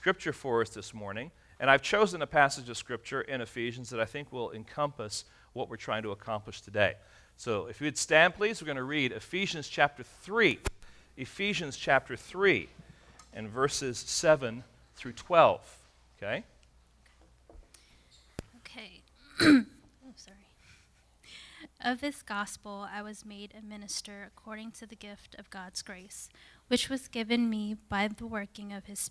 scripture for us this morning. And I've chosen a passage of scripture in Ephesians that I think will encompass what we're trying to accomplish today. So if you would stand, please, we're going to read Ephesians chapter 3. Ephesians chapter 3 and verses 7 through 12. Okay? Okay. oh, sorry. Of this gospel I was made a minister according to the gift of God's grace, which was given me by the working of his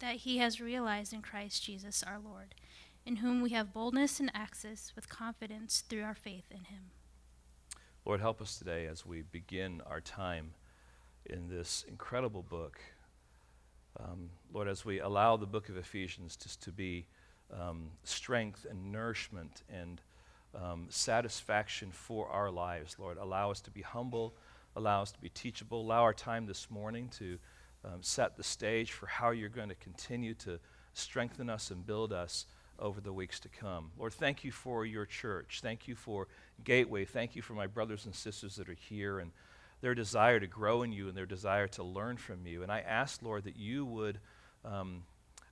that he has realized in Christ Jesus our Lord, in whom we have boldness and access with confidence through our faith in him. Lord, help us today as we begin our time in this incredible book um, Lord, as we allow the book of Ephesians just to be um, strength and nourishment and um, satisfaction for our lives, Lord, allow us to be humble, allow us to be teachable, allow our time this morning to um, set the stage for how you're going to continue to strengthen us and build us over the weeks to come. Lord, thank you for your church. Thank you for Gateway. Thank you for my brothers and sisters that are here. And their desire to grow in you and their desire to learn from you. And I ask, Lord, that you would um,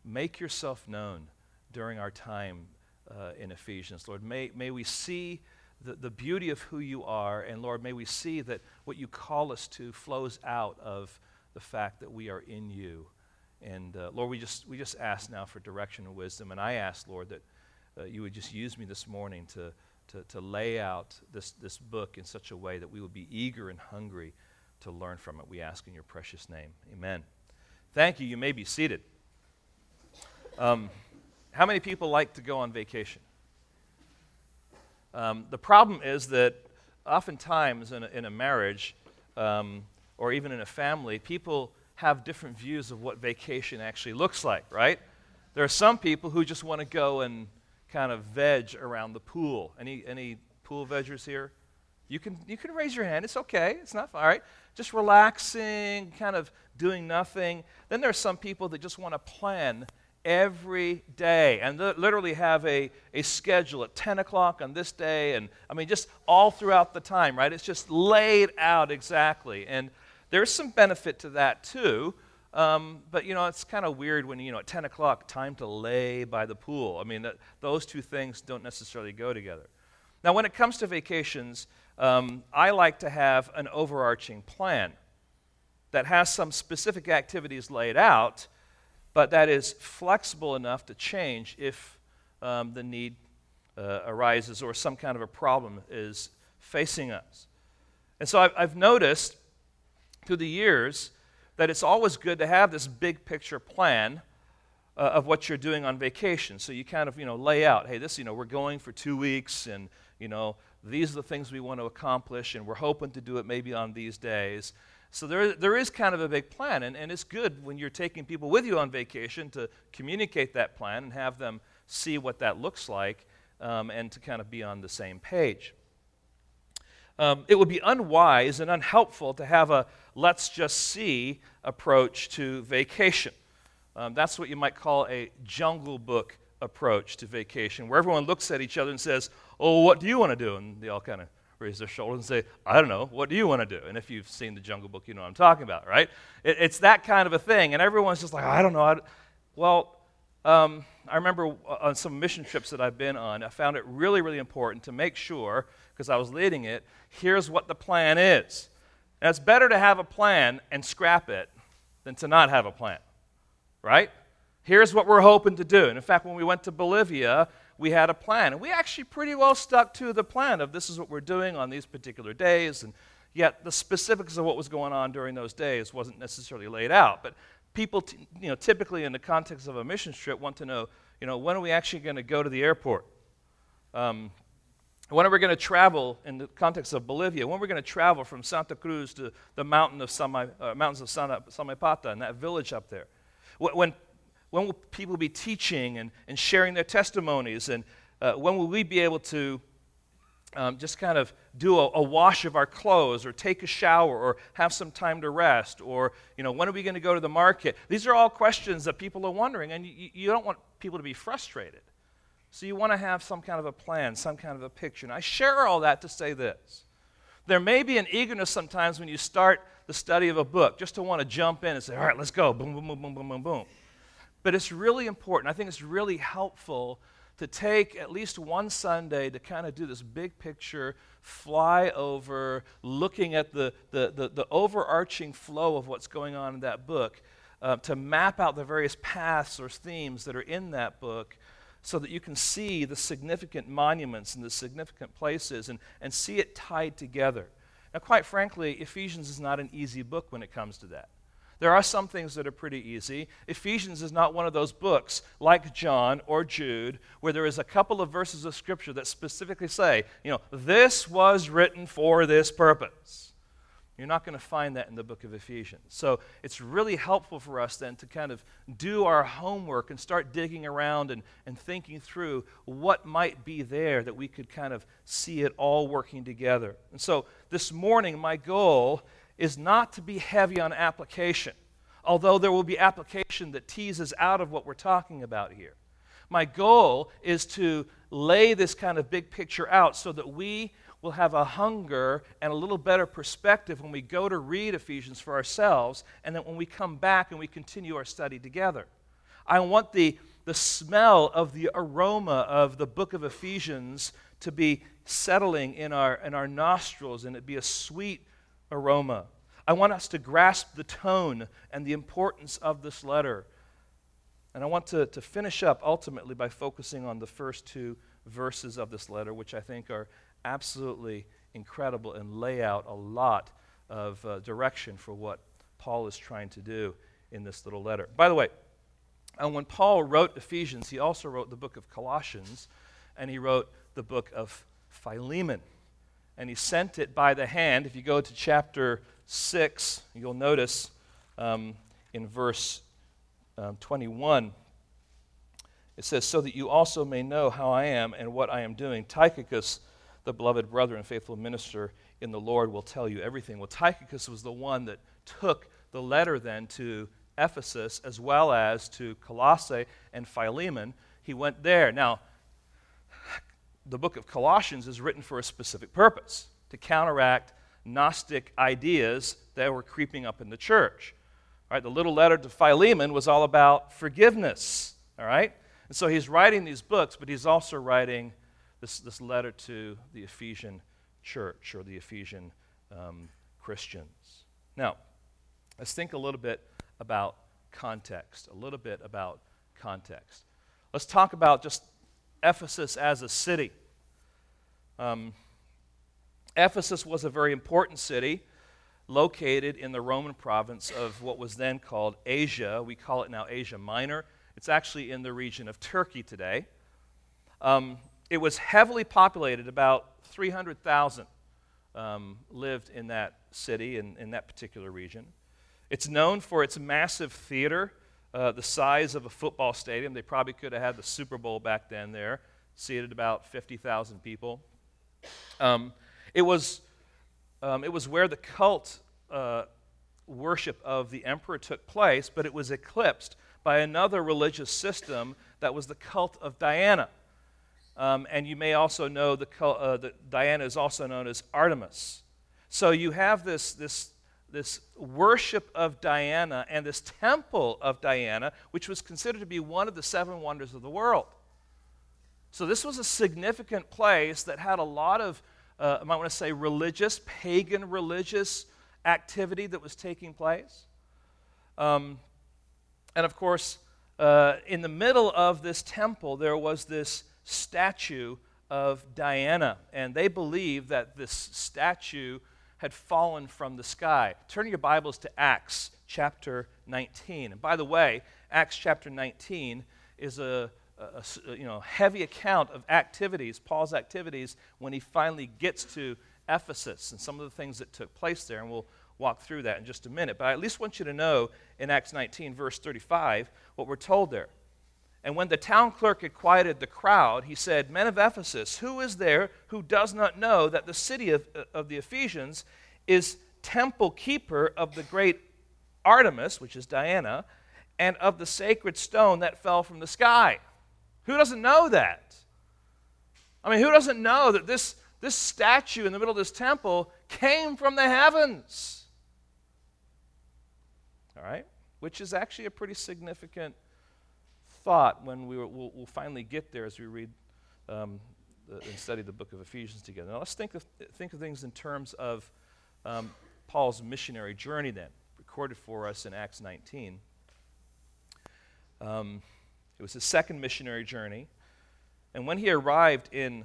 make yourself known during our time uh, in Ephesians. Lord, may, may we see the, the beauty of who you are, and Lord, may we see that what you call us to flows out of the fact that we are in you. And uh, Lord, we just, we just ask now for direction and wisdom. And I ask, Lord, that uh, you would just use me this morning to to, to lay out this, this book in such a way that we will be eager and hungry to learn from it. We ask in your precious name. Amen. Thank you. You may be seated. Um, how many people like to go on vacation? Um, the problem is that oftentimes in a, in a marriage um, or even in a family, people have different views of what vacation actually looks like, right? There are some people who just want to go and kind of veg around the pool. Any, any pool veggers here? You can, you can raise your hand. It's okay. It's not all right. Just relaxing, kind of doing nothing. Then there are some people that just want to plan every day and literally have a, a schedule at 10 o'clock on this day. And I mean, just all throughout the time, right? It's just laid out exactly. And there's some benefit to that too. Um, but you know, it's kind of weird when you know at 10 o'clock, time to lay by the pool. I mean, those two things don't necessarily go together. Now, when it comes to vacations, um, I like to have an overarching plan that has some specific activities laid out, but that is flexible enough to change if um, the need uh, arises or some kind of a problem is facing us. And so I've, I've noticed through the years that it's always good to have this big picture plan uh, of what you're doing on vacation. So you kind of, you know, lay out, hey, this, you know, we're going for two weeks and, you know, these are the things we want to accomplish and we're hoping to do it maybe on these days. So there, there is kind of a big plan, and, and it's good when you're taking people with you on vacation to communicate that plan and have them see what that looks like um, and to kind of be on the same page. Um, it would be unwise and unhelpful to have a let's just see approach to vacation. Um, that's what you might call a jungle book approach to vacation, where everyone looks at each other and says, Oh, what do you want to do? And they all kind of raise their shoulders and say, I don't know, what do you want to do? And if you've seen the jungle book, you know what I'm talking about, right? It, it's that kind of a thing. And everyone's just like, I don't know. I. Well, um, I remember on some mission trips that I've been on, I found it really, really important to make sure, because I was leading it, here's what the plan is. Now, it's better to have a plan and scrap it than to not have a plan, right? Here's what we're hoping to do. And in fact, when we went to Bolivia, we had a plan. And we actually pretty well stuck to the plan of this is what we're doing on these particular days. And yet, the specifics of what was going on during those days wasn't necessarily laid out. But people, t- you know, typically in the context of a mission trip, want to know, you know, when are we actually going to go to the airport? Um, when are we going to travel in the context of Bolivia? When are we going to travel from Santa Cruz to the mountain of uh, mountains of Samay, Samaipata and that village up there? When, when will people be teaching and, and sharing their testimonies? And uh, when will we be able to um, just kind of do a, a, wash of our clothes or take a shower or have some time to rest or you know when are we going to go to the market these are all questions that people are wondering and you, you don't want people to be frustrated so you want to have some kind of a plan some kind of a picture. And i share all that to say this. There may be an eagerness sometimes when you start the study of a book just to want to jump in and say all right let's go. Boom boom boom boom boom boom boom. But it's really important. I think it's really helpful to take at least one Sunday to kind of do this big picture, fly over, looking at the, the, the, the overarching flow of what's going on in that book, uh, to map out the various paths or themes that are in that book so that you can see the significant monuments and the significant places and, and see it tied together. Now, quite frankly, Ephesians is not an easy book when it comes to that. There are some things that are pretty easy. Ephesians is not one of those books like John or Jude where there is a couple of verses of scripture that specifically say, you know, this was written for this purpose. You're not going to find that in the book of Ephesians. So it's really helpful for us then to kind of do our homework and start digging around and, and thinking through what might be there that we could kind of see it all working together. And so this morning, my goal is not to be heavy on application, although there will be application that teases out of what we're talking about here. My goal is to lay this kind of big picture out so that we will have a hunger and a little better perspective when we go to read Ephesians for ourselves, and then when we come back and we continue our study together. I want the, the smell of the aroma of the book of Ephesians to be settling in our, in our nostrils and it be a sweet aroma. I want us to grasp the tone and the importance of this letter. And I want to, to finish up ultimately by focusing on the first two verses of this letter, which I think are absolutely incredible and lay out a lot of uh, direction for what Paul is trying to do in this little letter. By the way, uh, when Paul wrote Ephesians, he also wrote the book of Colossians, and he wrote the book of Philemon and he sent it by the hand. If you go to chapter 6, you'll notice um, in verse um, 21, it says, So that you also may know how I am and what I am doing. Tychicus, the beloved brother and faithful minister in the Lord, will tell you everything. Well, Tychicus was the one that took the letter then to Ephesus as well as to Colossae and Philemon. He went there. Now, the book of Colossians is written for a specific purpose to counteract Gnostic ideas that were creeping up in the church. All right, the little letter to Philemon was all about forgiveness. All right? And so he's writing these books, but he's also writing this, this letter to the Ephesian church or the Ephesian um, Christians. Now, let's think a little bit about context, a little bit about context. Let's talk about just Ephesus as a city. Um, Ephesus was a very important city located in the Roman province of what was then called Asia. We call it now Asia Minor. It's actually in the region of Turkey today. Um, it was heavily populated, about 300,000 um, lived in that city, in, in that particular region. It's known for its massive theater uh, the size of a football stadium. They probably could have had the Super Bowl back then there, seated about 50,000 people. Um, it, was, um, it was where the cult uh, worship of the emperor took place, but it was eclipsed by another religious system that was the cult of Diana. Um, and you may also know the uh, that Diana is also known as Artemis. So you have this, this this worship of Diana and this temple of Diana, which was considered to be one of the seven wonders of the world. So, this was a significant place that had a lot of, uh, I might want to say, religious, pagan religious activity that was taking place. Um, and of course, uh, in the middle of this temple, there was this statue of Diana. And they believe that this statue had fallen from the sky. Turn your Bibles to Acts chapter 19. And by the way, Acts chapter 19 is a, a, a, you know, heavy account of activities, Paul's activities, when he finally gets to Ephesus and some of the things that took place there. And we'll, walk through that in just a minute. But I at least want you to know in Acts 19, verse 35, what we're told there. And when the town clerk had quieted the crowd, he said, Men of Ephesus, who is there who does not know that the city of, of the Ephesians is temple keeper of the great Artemis, which is Diana, and of the sacred stone that fell from the sky? Who doesn't know that? I mean, who doesn't know that this, this statue in the middle of this temple came from the heavens? All right? Which is actually a pretty significant thought when we will we'll finally get there as we read um, the, and study the book of Ephesians together. Now, let's think of, think of things in terms of um, Paul's missionary journey then, recorded for us in Acts 19. Um, it was his second missionary journey. And when he arrived in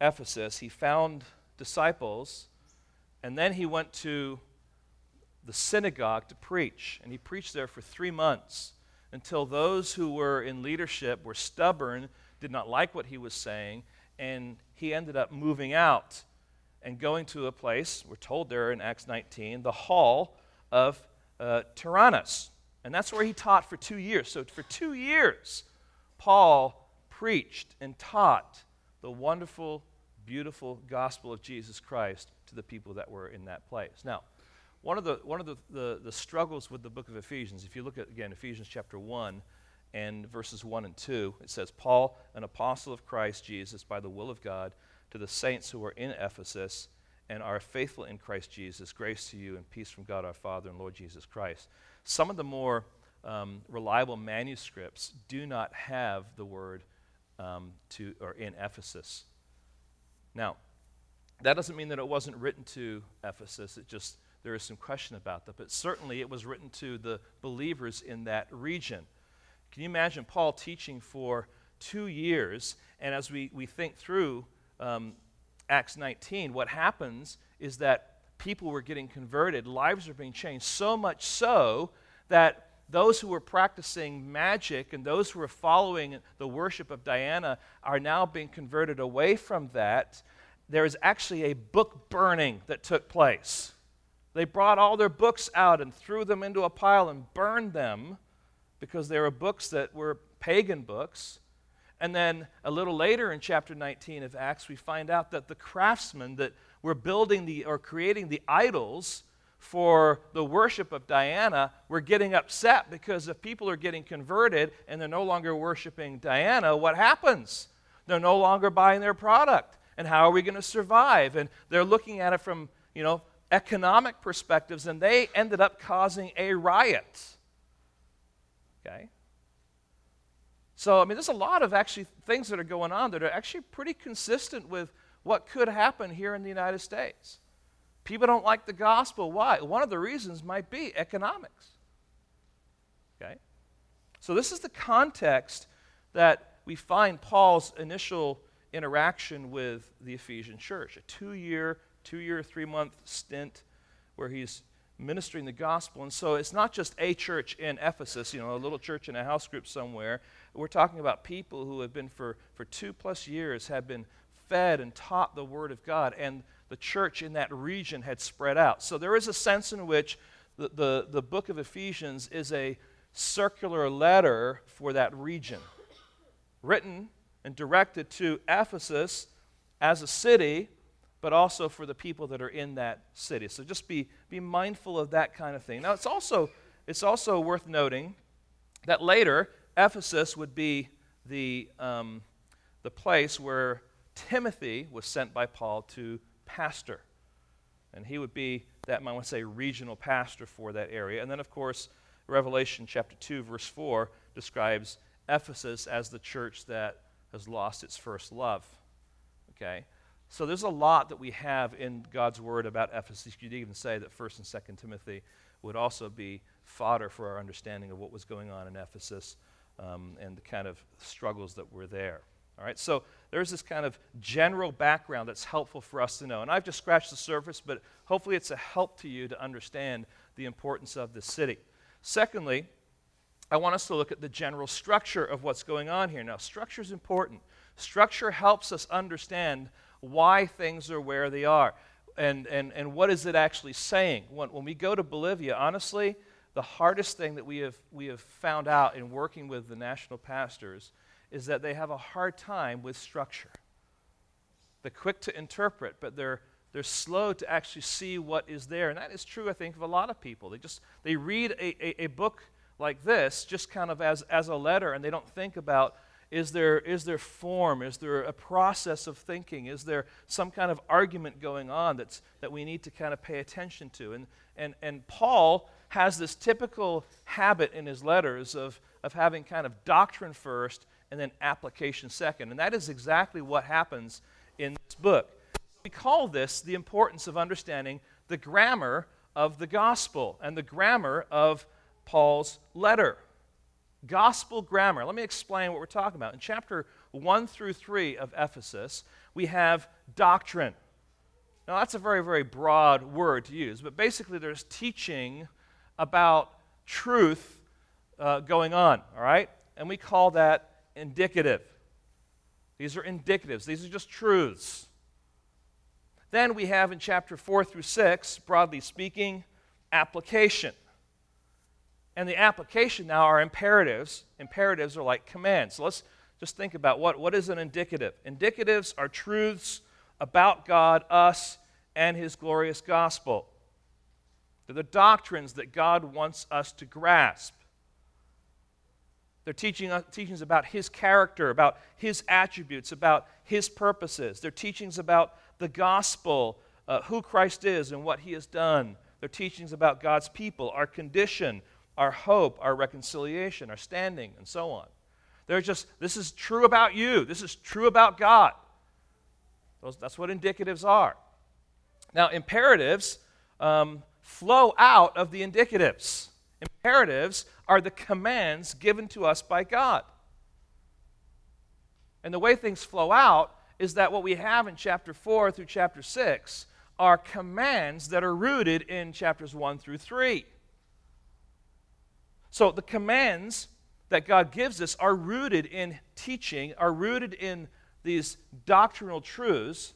Ephesus, he found disciples, and then he went to the synagogue to preach. And he preached there for three months until those who were in leadership were stubborn, did not like what he was saying, and he ended up moving out and going to a place, we're told there in Acts 19, the hall of uh, Tyrannus. And that's where he taught for two years. So, for two years, Paul preached and taught the wonderful, beautiful gospel of Jesus Christ to the people that were in that place. Now, one of the, one of the, the, the struggles with the book of Ephesians, if you look at, again, Ephesians chapter 1 and verses 1 and 2, it says, Paul, an apostle of Christ Jesus, by the will of God, to the saints who are in Ephesus and are faithful in Christ Jesus, grace to you and peace from God our Father and Lord Jesus Christ. Some of the more um, reliable manuscripts do not have the word um, to or in Ephesus. Now, that doesn't mean that it wasn't written to Ephesus. It just there is some question about that, but certainly it was written to the believers in that region. Can you imagine Paul teaching for two years? And as we, we think through um, Acts 19, what happens is that people were getting converted, lives are being changed, so much so that those who were practicing magic and those who were following the worship of Diana are now being converted away from that. There is actually a book burning that took place. They brought all their books out and threw them into a pile and burned them because they were books that were pagan books. And then a little later in chapter 19 of Acts, we find out that the craftsmen that were building the or creating the idols for the worship of Diana were getting upset because if people are getting converted and they're no longer worshiping Diana, what happens? They're no longer buying their product. And how are we going to survive? And they're looking at it from, you know, economic perspectives, and they ended up causing a riot. Okay? So, I mean, there's a lot of actually things that are going on that are actually pretty consistent with what could happen here in the United States. People don't like the gospel. Why? One of the reasons might be economics. Okay? So, this is the context that we find Paul's initial interaction with the Ephesian church a two year two year, three month stint where he's ministering the gospel. And so it's not just a church in Ephesus, you know, a little church in a house group somewhere. We're talking about people who have been for, for two plus years, have been fed and taught the Word of God, and the church in that region had spread out. So there is a sense in which the, the, the book of Ephesians is a circular letter for that region, written and directed to Ephesus as a city but also for the people that are in that city. So just be, be mindful of that kind of thing. Now, it's also, it's also worth noting that later, Ephesus would be the, um, the place where Timothy was sent by Paul to pastor. And he would be that, I want to say, regional pastor for that area. And then, of course, Revelation chapter 2, verse 4 describes Ephesus as the church that has lost its first love. Okay? So there's a lot that we have in God's word about Ephesus. You could even say that 1st and 2nd Timothy would also be fodder for our understanding of what was going on in Ephesus um, and the kind of struggles that were there. All right, so there's this kind of general background that's helpful for us to know. And I've just scratched the surface, but hopefully it's a help to you to understand the importance of the city. Secondly, I want us to look at the general structure of what's going on here. Now, structure is important. Structure helps us understand why things are where they are. and, and, and what is it actually saying? When, when we go to Bolivia, honestly, the hardest thing that we have, we have found out in working with the national pastors is that they have a hard time with structure. They're quick to interpret, but they're, they're slow to actually see what is there. And that is true, I think, of a lot of people. They just they read a, a, a book like this just kind of as, as a letter, and they don't think about is there, is there form? Is there a process of thinking? Is there some kind of argument going on that's, that we need to kind of pay attention to? And, and, and Paul has this typical habit in his letters of, of having kind of doctrine first and then application second. And that is exactly what happens in this book. We call this the importance of understanding the grammar of the gospel and the grammar of Paul's letter. Gospel grammar. Let me explain what we're talking about. In chapter 1 through 3 of Ephesus, we have doctrine. Now, that's a very, very broad word to use, but basically, there's teaching about truth uh, going on, all right? And we call that indicative. These are indicatives, these are just truths. Then we have in chapter 4 through 6, broadly speaking, application. And the application now are imperatives. Imperatives are like commands. So let's just think about what, what is an indicative. Indicatives are truths about God, us, and His glorious gospel. They're the doctrines that God wants us to grasp. They're teaching uh, teachings about His character, about His attributes, about His purposes. They're teachings about the gospel, uh, who Christ is and what He has done. They're teachings about God's people, our condition, our hope, our reconciliation, our standing, and so on. They're just, this is true about you. This is true about God. Those, that's what indicatives are. Now, imperatives um, flow out of the indicatives. Imperatives are the commands given to us by God. And the way things flow out is that what we have in chapter 4 through chapter 6 are commands that are rooted in chapters 1 through 3. So the commands that God gives us are rooted in teaching, are rooted in these doctrinal truths.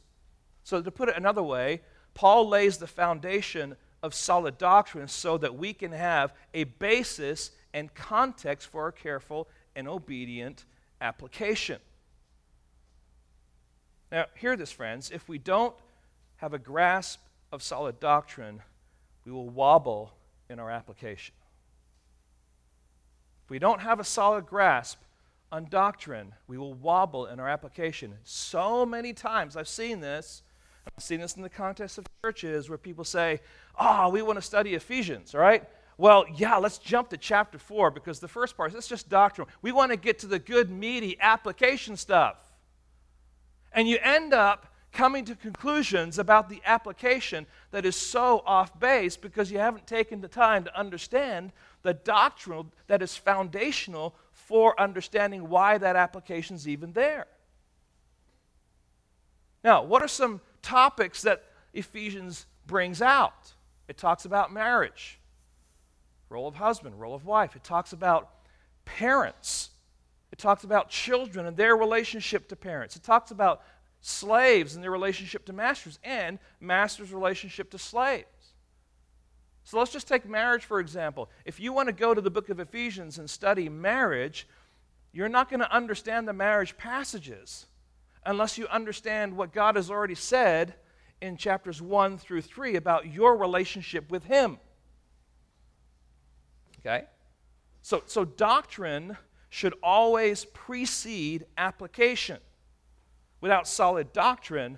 So to put it another way, Paul lays the foundation of solid doctrine so that we can have a basis and context for our careful and obedient application. Now, hear this, friends. If we don't have a grasp of solid doctrine, we will wobble in our application. If we don't have a solid grasp on doctrine, we will wobble in our application. So many times I've seen this. I've seen this in the context of churches where people say, Oh, we want to study Ephesians, all right? Well, yeah, let's jump to chapter 4 because the first part is just doctrine. We want to get to the good, meaty application stuff. And you end up coming to conclusions about the application that is so off base because you haven't taken the time to understand the doctrinal that is foundational for understanding why that application is even there. Now, what are some topics that Ephesians brings out? It talks about marriage, role of husband, role of wife. It talks about parents. It talks about children and their relationship to parents. It talks about slaves and their relationship to masters and masters' relationship to slaves. So let's just take marriage, for example. If you want to go to the book of Ephesians and study marriage, you're not going to understand the marriage passages unless you understand what God has already said in chapters 1 through 3 about your relationship with Him. Okay? So, so doctrine should always precede application. Without solid doctrine,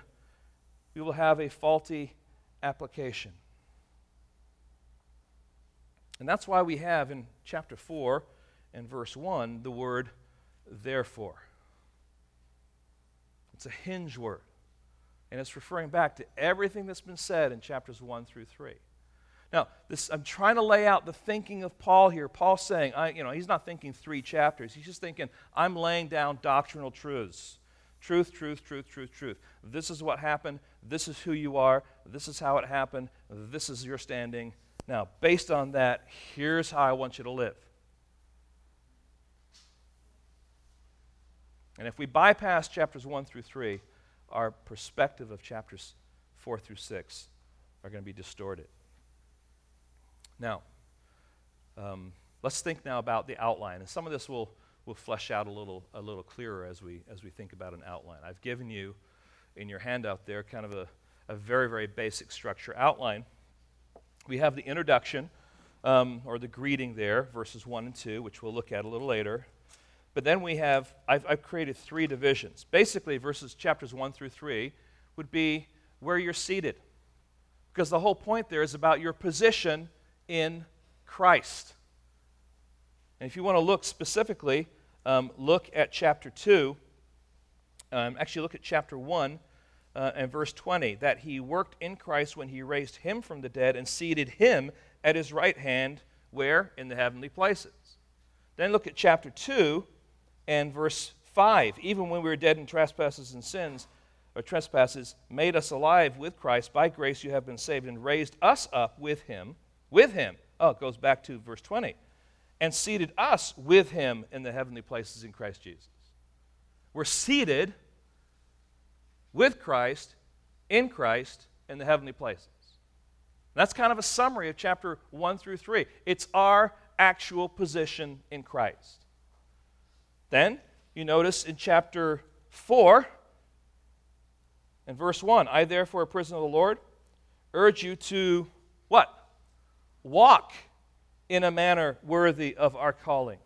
we will have a faulty application. And that's why we have in chapter 4 and verse 1 the word therefore. It's a hinge word. And it's referring back to everything that's been said in chapters 1 through 3. Now, this, I'm trying to lay out the thinking of Paul here. Paul's saying, I, you know, he's not thinking three chapters. He's just thinking, I'm laying down doctrinal truths. Truth, truth, truth, truth, truth. This is what happened. This is who you are. This is how it happened. This is your standing. Now, based on that, here's how I want you to live. And if we bypass chapters 1 through 3, our perspective of chapters 4 through 6 are going to be distorted. Now, um, let's think now about the outline. And some of this will, will flesh out a little, a little clearer as we, as we think about an outline. I've given you in your handout there kind of a, a very, very basic structure outline. We have the introduction um, or the greeting there, verses 1 and 2, which we'll look at a little later. But then we have, I've, I've created three divisions. Basically, verses chapters 1 through 3 would be where you're seated. Because the whole point there is about your position in Christ. And if you want to look specifically, um, look at chapter 2. Um, actually, look at chapter 1 uh, and verse 20. That he worked in Christ when he raised him from the dead and seated him at his right hand, where? In the heavenly places. Then look at chapter 2 and verse 5. Even when we were dead in trespasses and sins, or trespasses, made us alive with Christ. By grace you have been saved and raised us up with him. With him. Oh, it goes back to verse 20. And seated us with him in the heavenly places in Christ Jesus. We're seated with Christ, in Christ, in the heavenly places. That's kind of a summary of chapter 1 through 3. It's our actual position in Christ. Then you notice in chapter 4 and verse 1 I, therefore, a prisoner of the Lord, urge you to what? Walk in a manner worthy of our calling.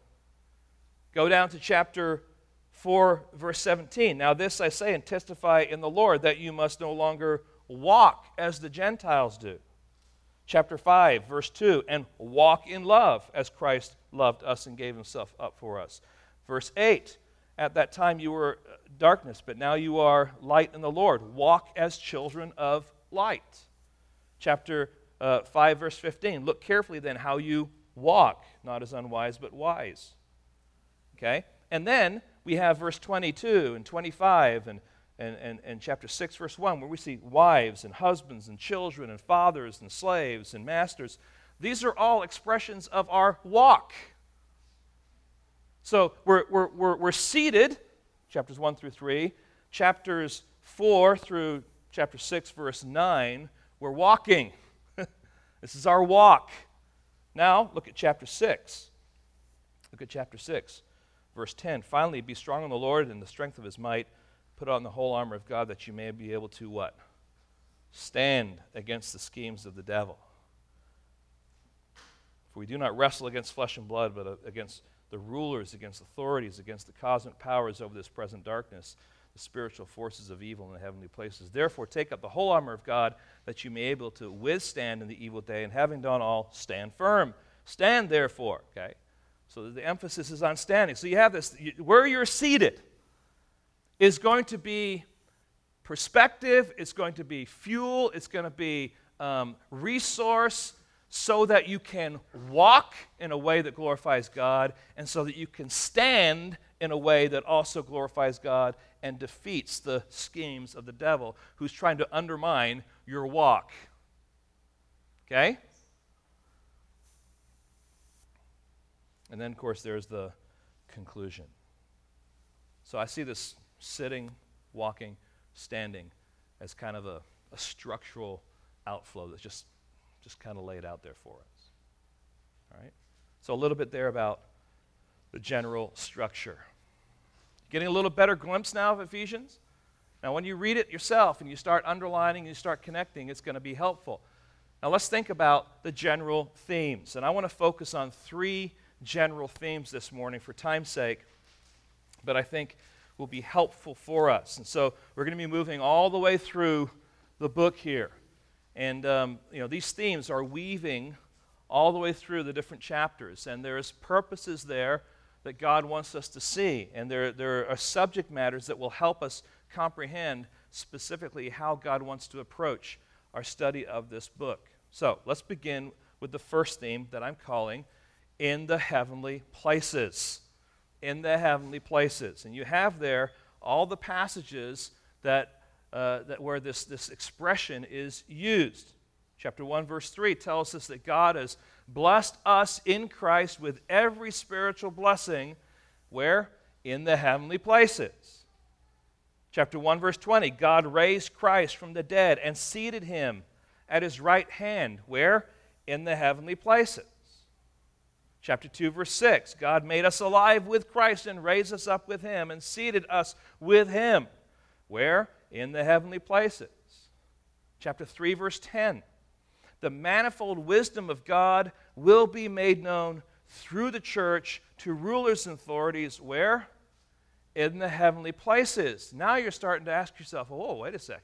Go down to chapter 4, verse 17. Now, this I say and testify in the Lord that you must no longer walk as the Gentiles do chapter 5, verse 2, and walk in love as Christ loved us and gave himself up for us. Verse 8, at that time you were uh, darkness, but now you are light in the Lord. Walk as children of light. Chapter uh, 5, verse 15, look carefully then how you walk, not as unwise, but wise. Okay? And then we have verse 22 and 25 and and, and, and chapter 6, verse 1, where we see wives and husbands and children and fathers and slaves and masters. These are all expressions of our walk. So we're, we're, we're, we're seated, chapters 1 through 3, chapters 4 through chapter 6, verse 9, we're walking. this is our walk. Now, look at chapter 6. Look at chapter 6, verse 10. Finally, be strong in the Lord and the strength of his might Put on the whole armor of God that you may be able to what? Stand against the schemes of the devil. For we do not wrestle against flesh and blood, but uh, against the rulers, against authorities, against the cosmic powers over this present darkness, the spiritual forces of evil in the heavenly places. Therefore, take up the whole armor of God that you may be able to withstand in the evil day, and having done all, stand firm. Stand, therefore. Okay? So the emphasis is on standing. So you have this, where you're seated is going to be perspective, it's going to be fuel, it's going to be um, resource so that you can walk in a way that glorifies God and so that you can stand in a way that also glorifies God and defeats the schemes of the devil who's trying to undermine your walk. Okay? And then, of course, there's the conclusion. So I see this sitting, walking, standing as kind of a, a structural outflow that's just, just kind of laid out there for us. All right? So, a little bit there about the general structure. Getting a little better glimpse now of Ephesians? Now, when you read it yourself and you start underlining and you start connecting, it's going to be helpful. Now, let's think about the general themes. And I want to focus on three general themes this morning for time's sake. But I think will be helpful for us. And so we're going to be moving all the way through the book here. And, um, you know, these themes are weaving all the way through the different chapters. And there's purposes there that God wants us to see. And there, there are subject matters that will help us comprehend specifically how God wants to approach our study of this book. So let's begin with the first theme that I'm calling In the Heavenly Places in the heavenly places. And you have there all the passages that, uh, that where this, this expression is used. Chapter 1, verse 3 tells us that God has blessed us in Christ with every spiritual blessing. Where? In the heavenly places. Chapter 1, verse 20 God raised Christ from the dead and seated him at his right hand. Where? In the heavenly places. Chapter 2, verse 6 God made us alive with Christ and raised us up with him and seated us with him. Where? In the heavenly places. Chapter 3, verse 10 The manifold wisdom of God will be made known through the church to rulers and authorities. Where? In the heavenly places. Now you're starting to ask yourself, oh, wait a second.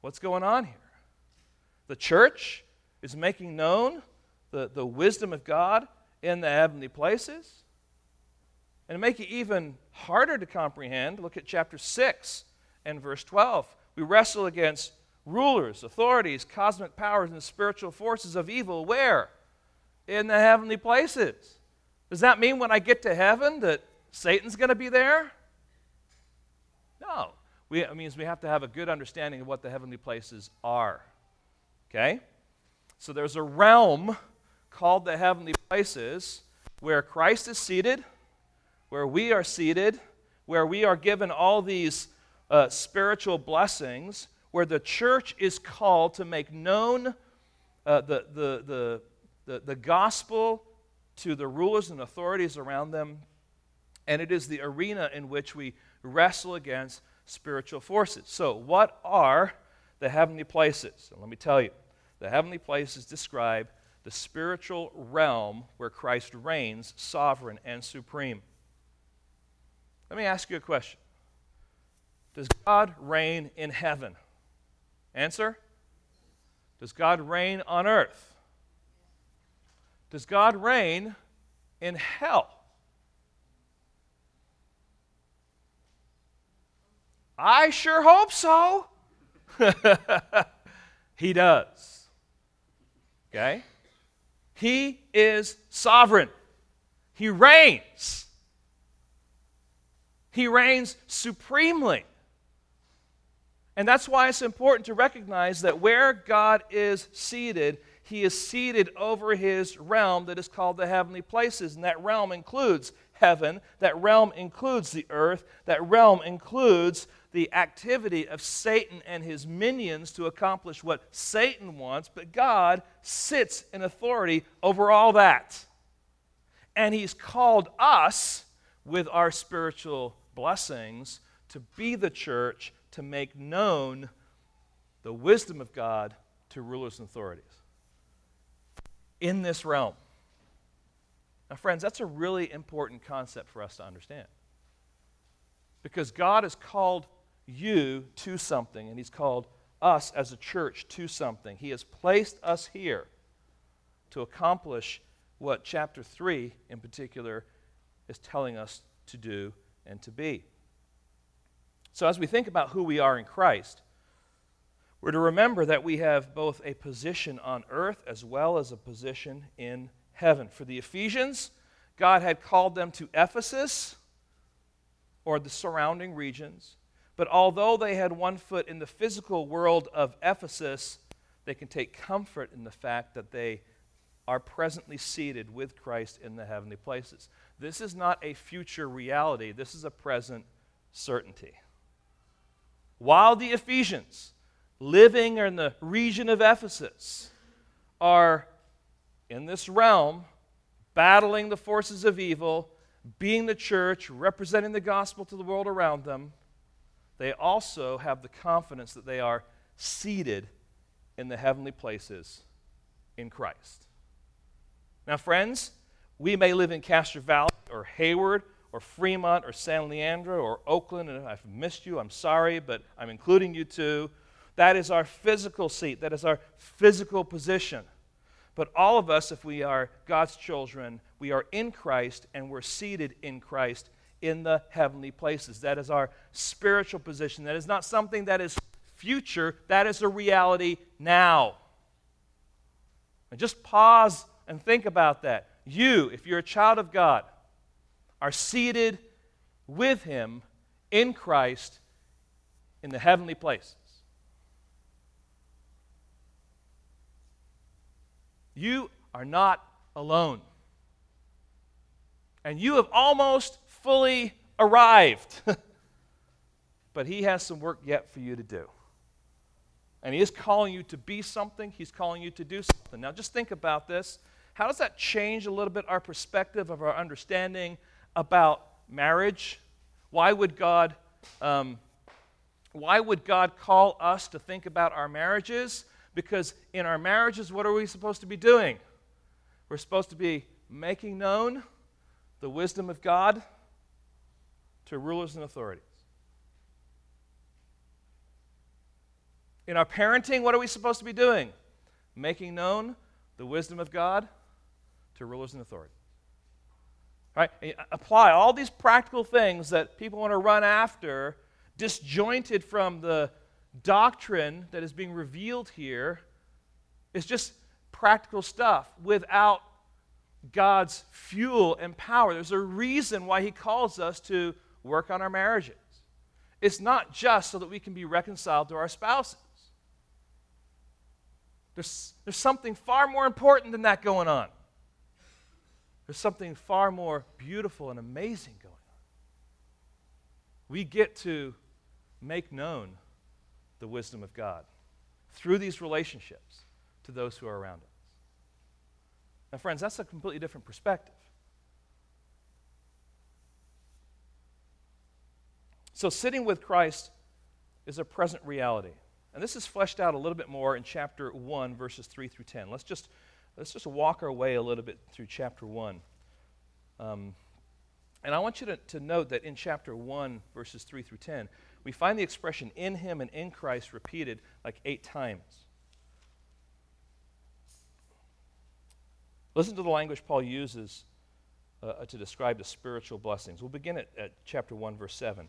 What's going on here? The church is making known the, the wisdom of God in the heavenly places. And to make it even harder to comprehend, look at chapter 6 and verse 12. We wrestle against rulers, authorities, cosmic powers, and spiritual forces of evil. Where? In the heavenly places. Does that mean when I get to heaven that Satan's going to be there? No. We, it means we have to have a good understanding of what the heavenly places are. Okay? So there's a realm called the heavenly places where Christ is seated, where we are seated, where we are given all these uh, spiritual blessings, where the church is called to make known uh, the, the, the, the, the gospel to the rulers and authorities around them. And it is the arena in which we wrestle against spiritual forces. So, what are the heavenly places? And let me tell you. The heavenly places describe the spiritual realm where Christ reigns sovereign and supreme. Let me ask you a question Does God reign in heaven? Answer Does God reign on earth? Does God reign in hell? I sure hope so. he does. Okay? He is sovereign. He reigns. He reigns supremely. And that's why it's important to recognize that where God is seated, he is seated over his realm that is called the heavenly places. And that realm includes heaven, that realm includes the earth, that realm includes the activity of Satan and his minions to accomplish what Satan wants, but God sits in authority over all that. And he's called us with our spiritual blessings to be the church to make known the wisdom of God to rulers and authorities in this realm. Now, friends, that's a really important concept for us to understand. Because God has called you to something, and He's called us as a church to something. He has placed us here to accomplish what chapter 3 in particular is telling us to do and to be. So, as we think about who we are in Christ, we're to remember that we have both a position on earth as well as a position in heaven. For the Ephesians, God had called them to Ephesus or the surrounding regions. But although they had one foot in the physical world of Ephesus, they can take comfort in the fact that they are presently seated with Christ in the heavenly places. This is not a future reality, this is a present certainty. While the Ephesians, living in the region of Ephesus, are in this realm, battling the forces of evil, being the church, representing the gospel to the world around them, they also have the confidence that they are seated in the heavenly places in Christ. Now, friends, we may live in Castro Valley or Hayward or Fremont or San Leandro or Oakland, and if I've missed you, I'm sorry, but I'm including you too. That is our physical seat, that is our physical position. But all of us, if we are God's children, we are in Christ and we're seated in Christ in the heavenly places. That is our spiritual position. That is not something that is future, that is a reality now. And just pause and think about that. You, if you're a child of God, are seated with Him in Christ in the heavenly places. You are not alone. And you have almost fully arrived. but He has some work yet for you to do. And He is calling you to be something, He's calling you to do something. Now, just think about this. How does that change a little bit our perspective of our understanding about marriage? Why would God, um, why would God call us to think about our marriages? Because in our marriages, what are we supposed to be doing? We're supposed to be making known the wisdom of God to rulers and authorities. In our parenting, what are we supposed to be doing? Making known the wisdom of God to rulers and authorities. Right? Apply all these practical things that people want to run after, disjointed from the doctrine that is being revealed here. It's just practical stuff without God's fuel and power. There's a reason why He calls us to work on our marriages. It's not just so that we can be reconciled to our spouses. There's, there's something far more important than that going on. There's something far more beautiful and amazing going on. We get to make known the wisdom of God through these relationships to those who are around us. Now, friends, that's a completely different perspective. So, sitting with Christ is a present reality. And this is fleshed out a little bit more in chapter 1, verses 3 through 10. Let's just, let's just walk our way a little bit through chapter 1. Um, and I want you to, to note that in chapter 1, verses 3 through 10, we find the expression in him and in Christ repeated like eight times. Listen to the language Paul uses uh, to describe the spiritual blessings. We'll begin at, at chapter 1, verse 7.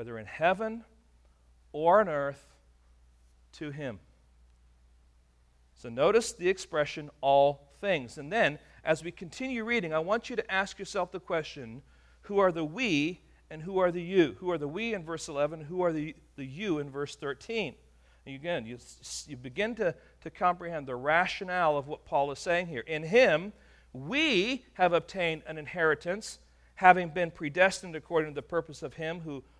whether in heaven or on earth, to Him. So notice the expression all things. And then, as we continue reading, I want you to ask yourself the question who are the we and who are the you? Who are the we in verse 11? Who are the, the you in verse 13? And again, you, you begin to, to comprehend the rationale of what Paul is saying here. In him, we have obtained an inheritance, having been predestined according to the purpose of him who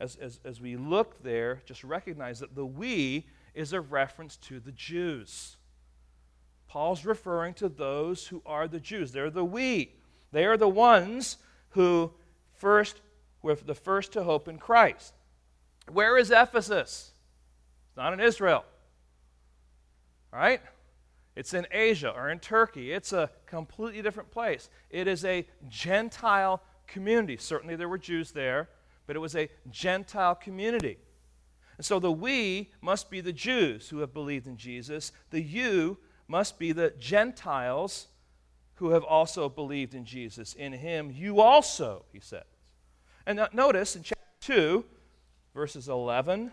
as, as, as we look there, just recognize that the we is a reference to the Jews. Paul's referring to those who are the Jews. They're the we. They are the ones who first were the first to hope in Christ. Where is Ephesus? It's not in Israel. Right? It's in Asia or in Turkey. It's a completely different place. It is a Gentile community. Certainly there were Jews there, but it was a Gentile community. And so the we must be the Jews who have believed in Jesus. The you must be the Gentiles who have also believed in Jesus. In him you also, he says. And notice in chapter 2, verses 11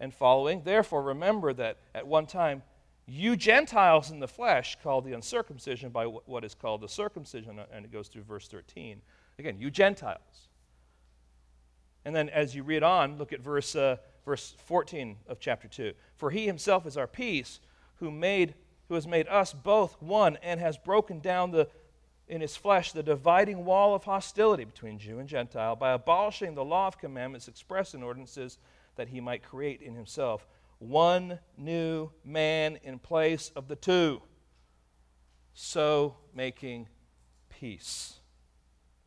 and following. Therefore, remember that at one time you Gentiles in the flesh called the uncircumcision by what is called the circumcision, and it goes through verse 13. Again, you Gentiles. And then as you read on, look at verse, uh, verse 14 of chapter 2. For he himself is our peace, who, made, who has made us both one and has broken down the, in his flesh the dividing wall of hostility between Jew and Gentile by abolishing the law of commandments expressed in ordinances that he might create in himself. One new man in place of the two, so making peace,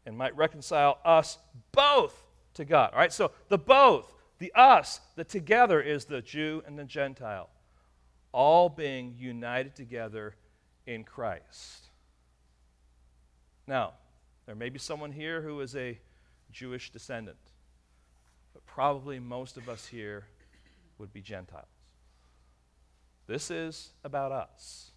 and might reconcile us both to God. All right, so the both, the us, the together is the Jew and the Gentile, all being united together in Christ. Now, there may be someone here who is a Jewish descendant, but probably most of us here would be Gentiles. This is about us.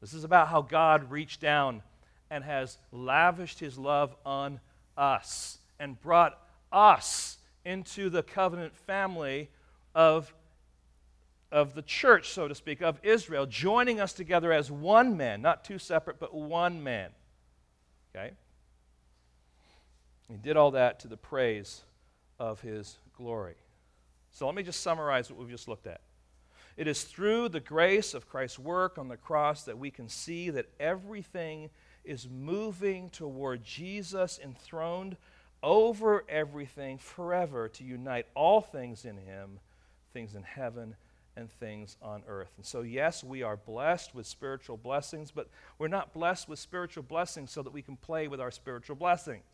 This is about how God reached down and has lavished his love on us and brought us into the covenant family of, of the church, so to speak, of Israel, joining us together as one man, not two separate, but one man. Okay? He did all that to the praise of his glory. So let me just summarize what we've just looked at. It is through the grace of Christ's work on the cross that we can see that everything is moving toward Jesus enthroned over everything forever to unite all things in Him, things in heaven and things on earth. And so, yes, we are blessed with spiritual blessings, but we're not blessed with spiritual blessings so that we can play with our spiritual blessings.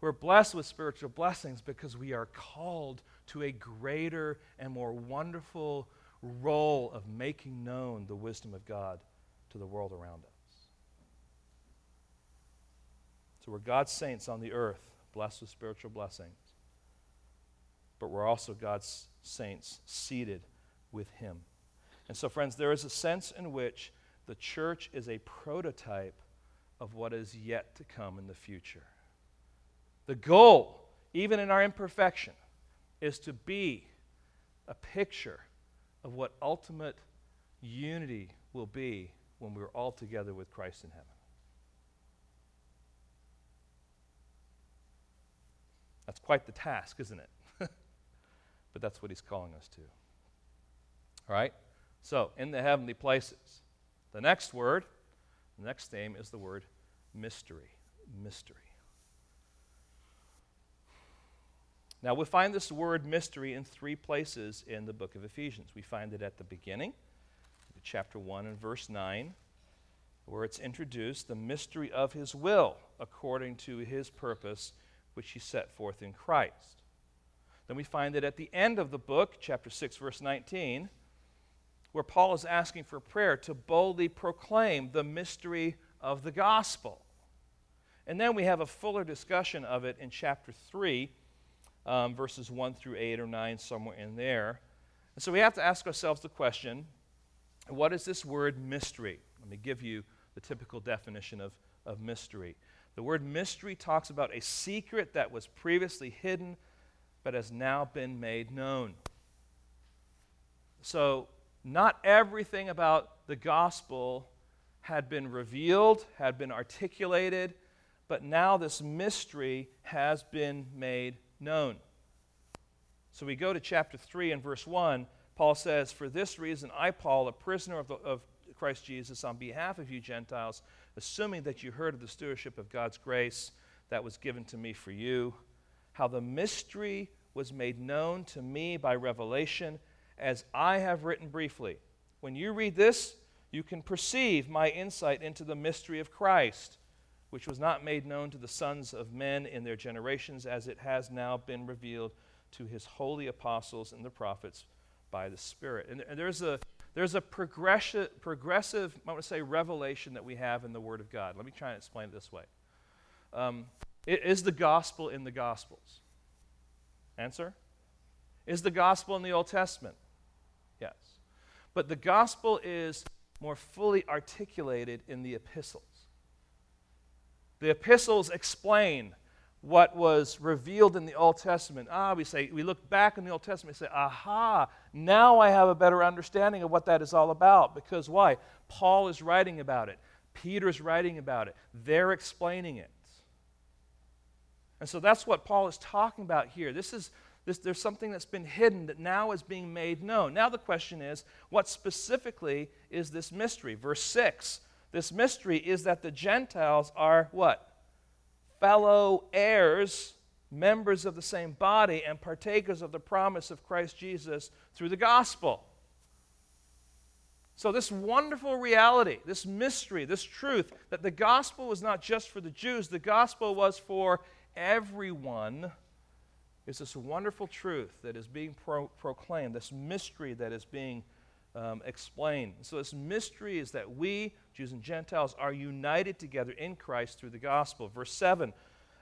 We're blessed with spiritual blessings because we are called to a greater and more wonderful role of making known the wisdom of God to the world around us. So we're God's saints on the earth, blessed with spiritual blessings. But we're also God's saints seated with Him. And so, friends, there is a sense in which the church is a prototype of what is yet to come in the future. The goal, even in our imperfection, is to be a picture of what ultimate unity will be when we're all together with Christ in heaven. That's quite the task, isn't it? but that's what he's calling us to. All right? So, in the heavenly places. The next word, the next name is the word mystery. Mystery. Now, we find this word mystery in three places in the book of Ephesians. We find it at the beginning, chapter 1 and verse 9, where it's introduced the mystery of his will according to his purpose which he set forth in Christ. Then we find that at the end of the book, chapter 6, verse 19, where Paul is asking for prayer to boldly proclaim the mystery of the gospel. And then we have a fuller discussion of it in chapter 3, um, verses 1 through 8 or 9, somewhere in there. And so we have to ask ourselves the question what is this word mystery? Let me give you the typical definition of, of mystery. The word mystery talks about a secret that was previously hidden but has now been made known. So, not everything about the gospel had been revealed, had been articulated, but now this mystery has been made known. So we go to chapter 3 and verse 1. Paul says, For this reason, I, Paul, a prisoner of, the, of Christ Jesus, on behalf of you Gentiles, assuming that you heard of the stewardship of God's grace that was given to me for you, how the mystery was made known to me by revelation, as I have written briefly. When you read this, you can perceive my insight into the mystery of Christ, which was not made known to the sons of men in their generations, as it has now been revealed to his holy apostles and the prophets by the Spirit. And, there's a there's a progressive, progressive, I want to say, revelation that we have in the Word of God. Let me try and explain it this way. Um, is the gospel in the Gospels? Answer? Is the gospel in the Old Testament? Yes. But the gospel is more fully articulated in the epistles. The epistles explain what was revealed in the Old Testament. Ah, we say, we look back in the Old Testament and say, aha, now I have a better understanding of what that is all about. Because why? Paul is writing about it, Peter is writing about it, they're explaining it. And so that's what Paul is talking about here. This is this, there's something that's been hidden that now is being made known. Now the question is, what specifically is this mystery? Verse 6. This mystery is that the Gentiles are what? Fellow heirs, members of the same body, and partakers of the promise of Christ Jesus through the gospel. So, this wonderful reality, this mystery, this truth that the gospel was not just for the Jews, the gospel was for everyone, is this wonderful truth that is being pro- proclaimed, this mystery that is being um, explained. So, this mystery is that we, Jews and Gentiles, are united together in Christ through the gospel. Verse 7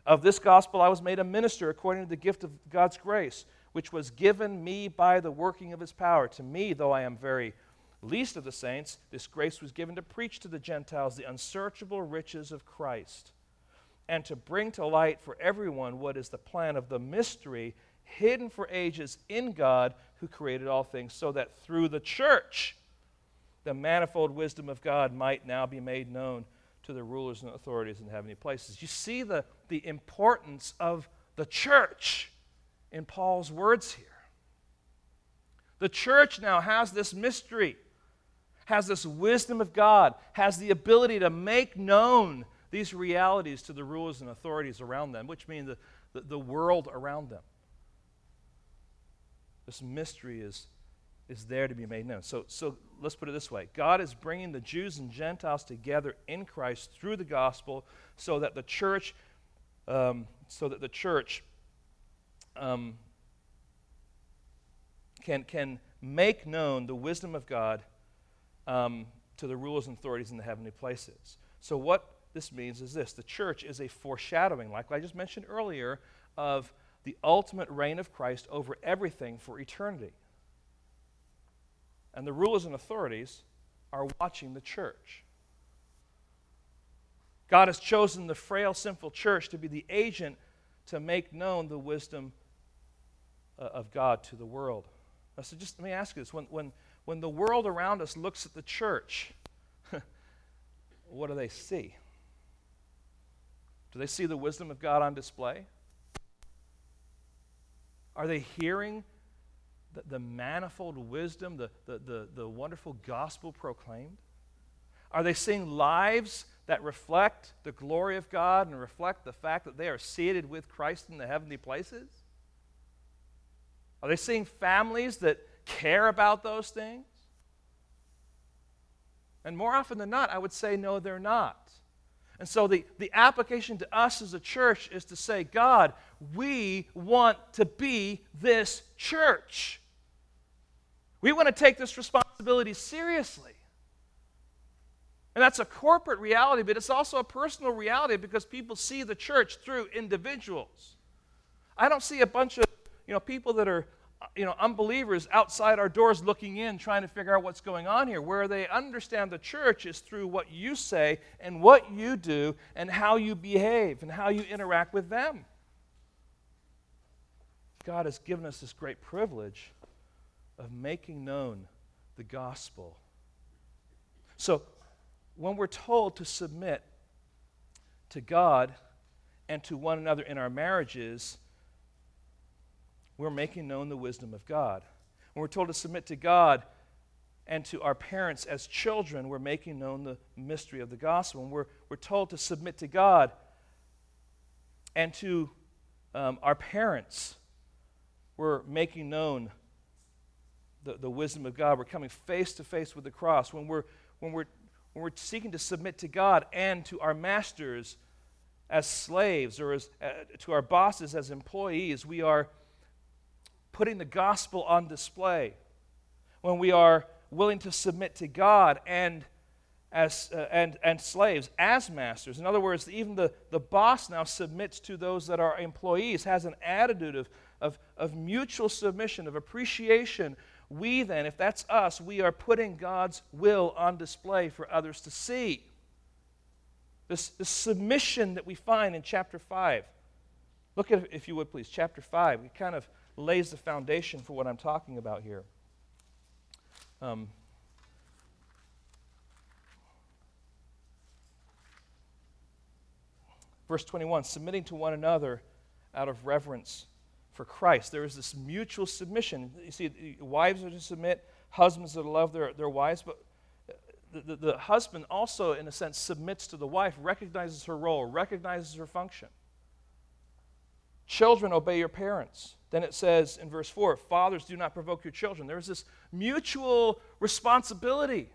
Of this gospel I was made a minister according to the gift of God's grace, which was given me by the working of his power. To me, though I am very least of the saints, this grace was given to preach to the Gentiles the unsearchable riches of Christ and to bring to light for everyone what is the plan of the mystery hidden for ages in God who created all things, so that through the church the manifold wisdom of God might now be made known to the rulers and authorities in heavenly places. You see the, the importance of the church in Paul's words here. The church now has this mystery, has this wisdom of God, has the ability to make known these realities to the rulers and authorities around them, which mean the, the, the world around them. This mystery is, is there to be made known. So, so let's put it this way God is bringing the Jews and Gentiles together in Christ through the gospel so that the church, um, so that the church um, can, can make known the wisdom of God um, to the rulers and authorities in the heavenly places. So, what this means is this the church is a foreshadowing, like I just mentioned earlier, of the ultimate reign of Christ over everything for eternity. And the rulers and authorities are watching the church. God has chosen the frail, sinful church to be the agent to make known the wisdom uh, of God to the world. Now, so just let me ask you this when, when, when the world around us looks at the church, what do they see? Do they see the wisdom of God on display? Are they hearing the, the manifold wisdom, the, the, the, the wonderful gospel proclaimed? Are they seeing lives that reflect the glory of God and reflect the fact that they are seated with Christ in the heavenly places? Are they seeing families that care about those things? And more often than not, I would say no, they're not. And so the, the application to us as a church is to say, God, we want to be this church. We want to take this responsibility seriously. And that's a corporate reality, but it's also a personal reality because people see the church through individuals. I don't see a bunch of you know, people that are you know, unbelievers outside our doors looking in, trying to figure out what's going on here. Where they understand the church is through what you say and what you do and how you behave and how you interact with them. God has given us this great privilege of making known the gospel. So, when we're told to submit to God and to one another in our marriages, we're making known the wisdom of God. When we're told to submit to God and to our parents as children, we're making known the mystery of the gospel. When we're, we're told to submit to God and to um, our parents, we're making known the, the wisdom of God. We're coming face to face with the cross. When we're, when, we're, when we're seeking to submit to God and to our masters as slaves or as, uh, to our bosses as employees, we are putting the gospel on display, when we are willing to submit to God and as uh, and and slaves as masters. In other words, even the, the boss now submits to those that are employees, has an attitude of, of, of mutual submission, of appreciation. We then, if that's us, we are putting God's will on display for others to see. This, this submission that we find in chapter 5. Look at, if you would please, chapter 5. We kind of lays the foundation for what I'm talking about here. Um, verse 21 submitting to one another out of reverence for Christ. There is this mutual submission. You see, wives are to submit, husbands are to love their, their wives, but the, the, the husband also, in a sense, submits to the wife, recognizes her role, recognizes her function. Children, obey your parents. Then it says in verse 4 Fathers, do not provoke your children. There's this mutual responsibility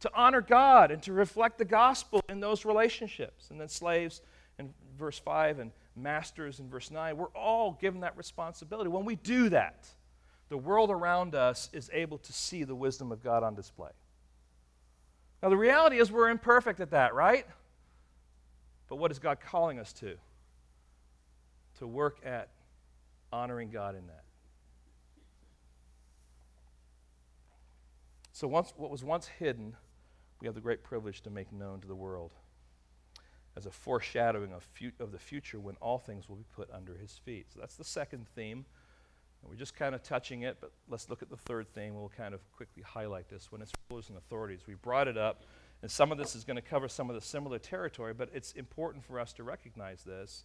to honor God and to reflect the gospel in those relationships. And then slaves in verse 5 and masters in verse 9. We're all given that responsibility. When we do that, the world around us is able to see the wisdom of God on display. Now, the reality is we're imperfect at that, right? But what is God calling us to? To work at honoring God in that. So, once, what was once hidden, we have the great privilege to make known to the world as a foreshadowing of, fu- of the future when all things will be put under his feet. So, that's the second theme. And we're just kind of touching it, but let's look at the third theme. We'll kind of quickly highlight this when it's rulers and authorities. We brought it up, and some of this is going to cover some of the similar territory, but it's important for us to recognize this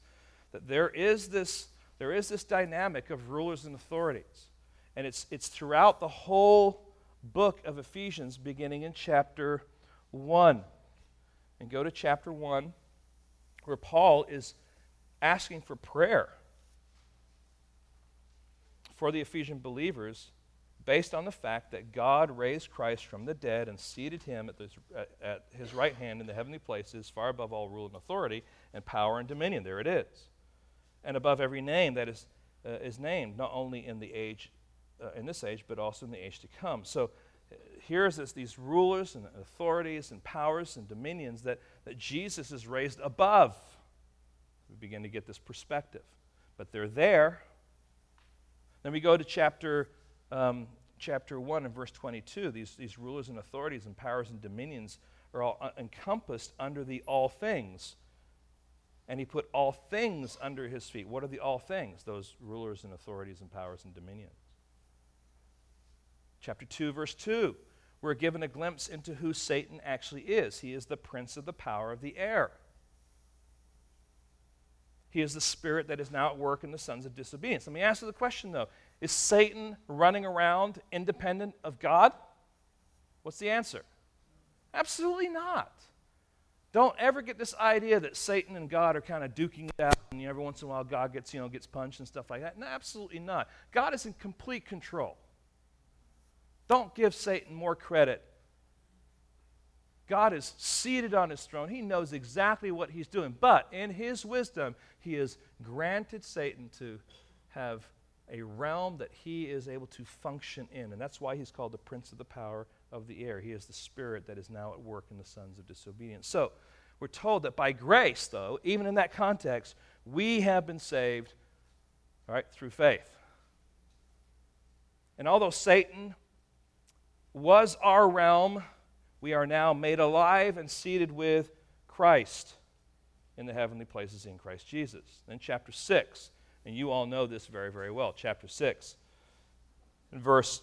that there is this, there is this dynamic of rulers and authorities. And it's, it's throughout the whole book of Ephesians, beginning in chapter 1. And go to chapter 1, where Paul is asking for prayer for the Ephesian believers based on the fact that God raised Christ from the dead and seated him at, this, at, at, his right hand in the heavenly places, far above all rule and authority, and power and dominion. There it is. And above every name that is, uh, is named, not only in the age, uh, in this age, but also in the age to come. So uh, here's this, these rulers and authorities and powers and dominions that, that Jesus is raised above. We begin to get this perspective. But they're there then we go to chapter, um, chapter 1 and verse 22. These, these rulers and authorities and powers and dominions are all encompassed under the all things. And he put all things under his feet. What are the all things? Those rulers and authorities and powers and dominions. Chapter 2, verse 2. We're given a glimpse into who Satan actually is. He is the prince of the power of the air. He is the spirit that is now at work in the sons of disobedience. Let me ask you the question, though Is Satan running around independent of God? What's the answer? Absolutely not. Don't ever get this idea that Satan and God are kind of duking it out, and every once in a while God gets, you know, gets punched and stuff like that. No, absolutely not. God is in complete control. Don't give Satan more credit God is seated on his throne. He knows exactly what he's doing. But in his wisdom, he has granted Satan to have a realm that he is able to function in. And that's why he's called the prince of the power of the air. He is the spirit that is now at work in the sons of disobedience. So we're told that by grace, though, even in that context, we have been saved, right, through faith. And although Satan was our realm, we are now made alive and seated with Christ in the heavenly places in Christ Jesus. Then, chapter 6, and you all know this very, very well. Chapter 6, in verse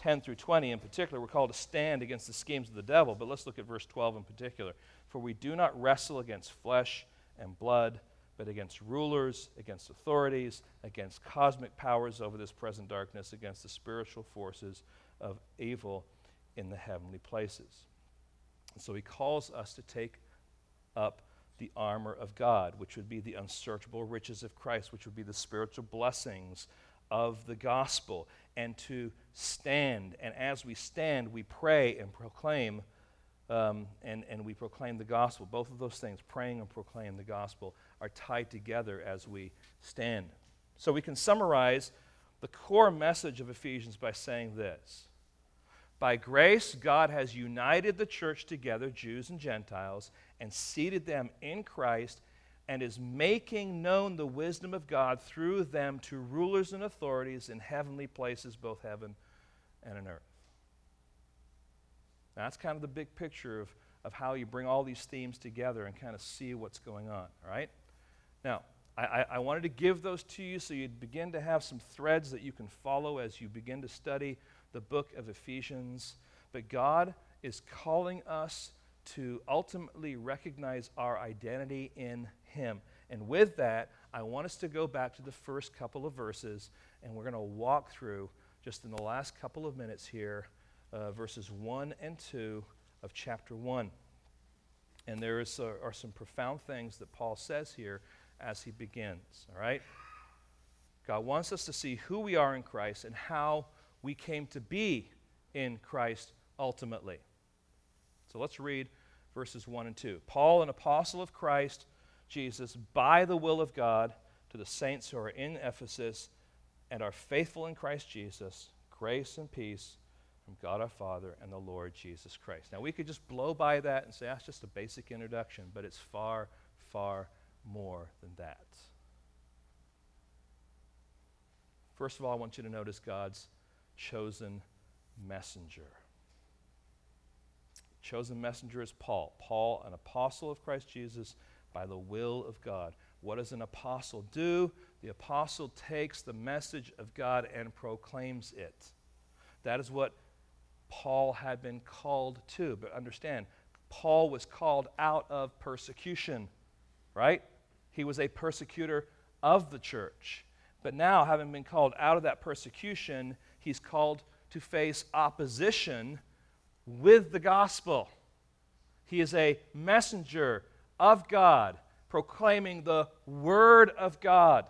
10 through 20 in particular, we're called to stand against the schemes of the devil, but let's look at verse 12 in particular. For we do not wrestle against flesh and blood, but against rulers, against authorities, against cosmic powers over this present darkness, against the spiritual forces of evil in the heavenly places. And so he calls us to take up the armor of God, which would be the unsearchable riches of Christ, which would be the spiritual blessings of the gospel, and to stand. And as we stand, we pray and proclaim, um, and, and we proclaim the gospel. Both of those things, praying and proclaim the gospel, are tied together as we stand. So we can summarize the core message of Ephesians by saying this by grace, God has united the church together, Jews and Gentiles, and seated them in Christ, and is making known the wisdom of God through them to rulers and authorities in heavenly places, both heaven and on earth. Now, that's kind of the big picture of, of how you bring all these themes together and kind of see what's going on, right? Now, I, I wanted to give those to you so you'd begin to have some threads that you can follow as you begin to study the book of Ephesians. But God is calling us to ultimately recognize our identity in Him. And with that, I want us to go back to the first couple of verses, and we're going to walk through just in the last couple of minutes here, uh, verses 1 and 2 of chapter 1. And there is, uh, are some profound things that Paul says here as he begins, all right? God wants us to see who we are in Christ and how we came to be in Christ ultimately. So let's read verses 1 and 2. Paul, an apostle of Christ, Jesus by the will of God to the saints who are in Ephesus and are faithful in Christ Jesus, grace and peace from God our Father and the Lord Jesus Christ. Now, we could just blow by that and say ah, that's just a basic introduction, but it's far, far more than that. First of all, I want you to notice God's chosen messenger. Chosen messenger is Paul. Paul, an apostle of Christ Jesus by the will of God. What does an apostle do? The apostle takes the message of God and proclaims it. That is what Paul had been called to. But understand, Paul was called out of persecution, right? He was a persecutor of the church. But now, having been called out of that persecution, he's called to face opposition with the gospel. He is a messenger of God, proclaiming the word of God.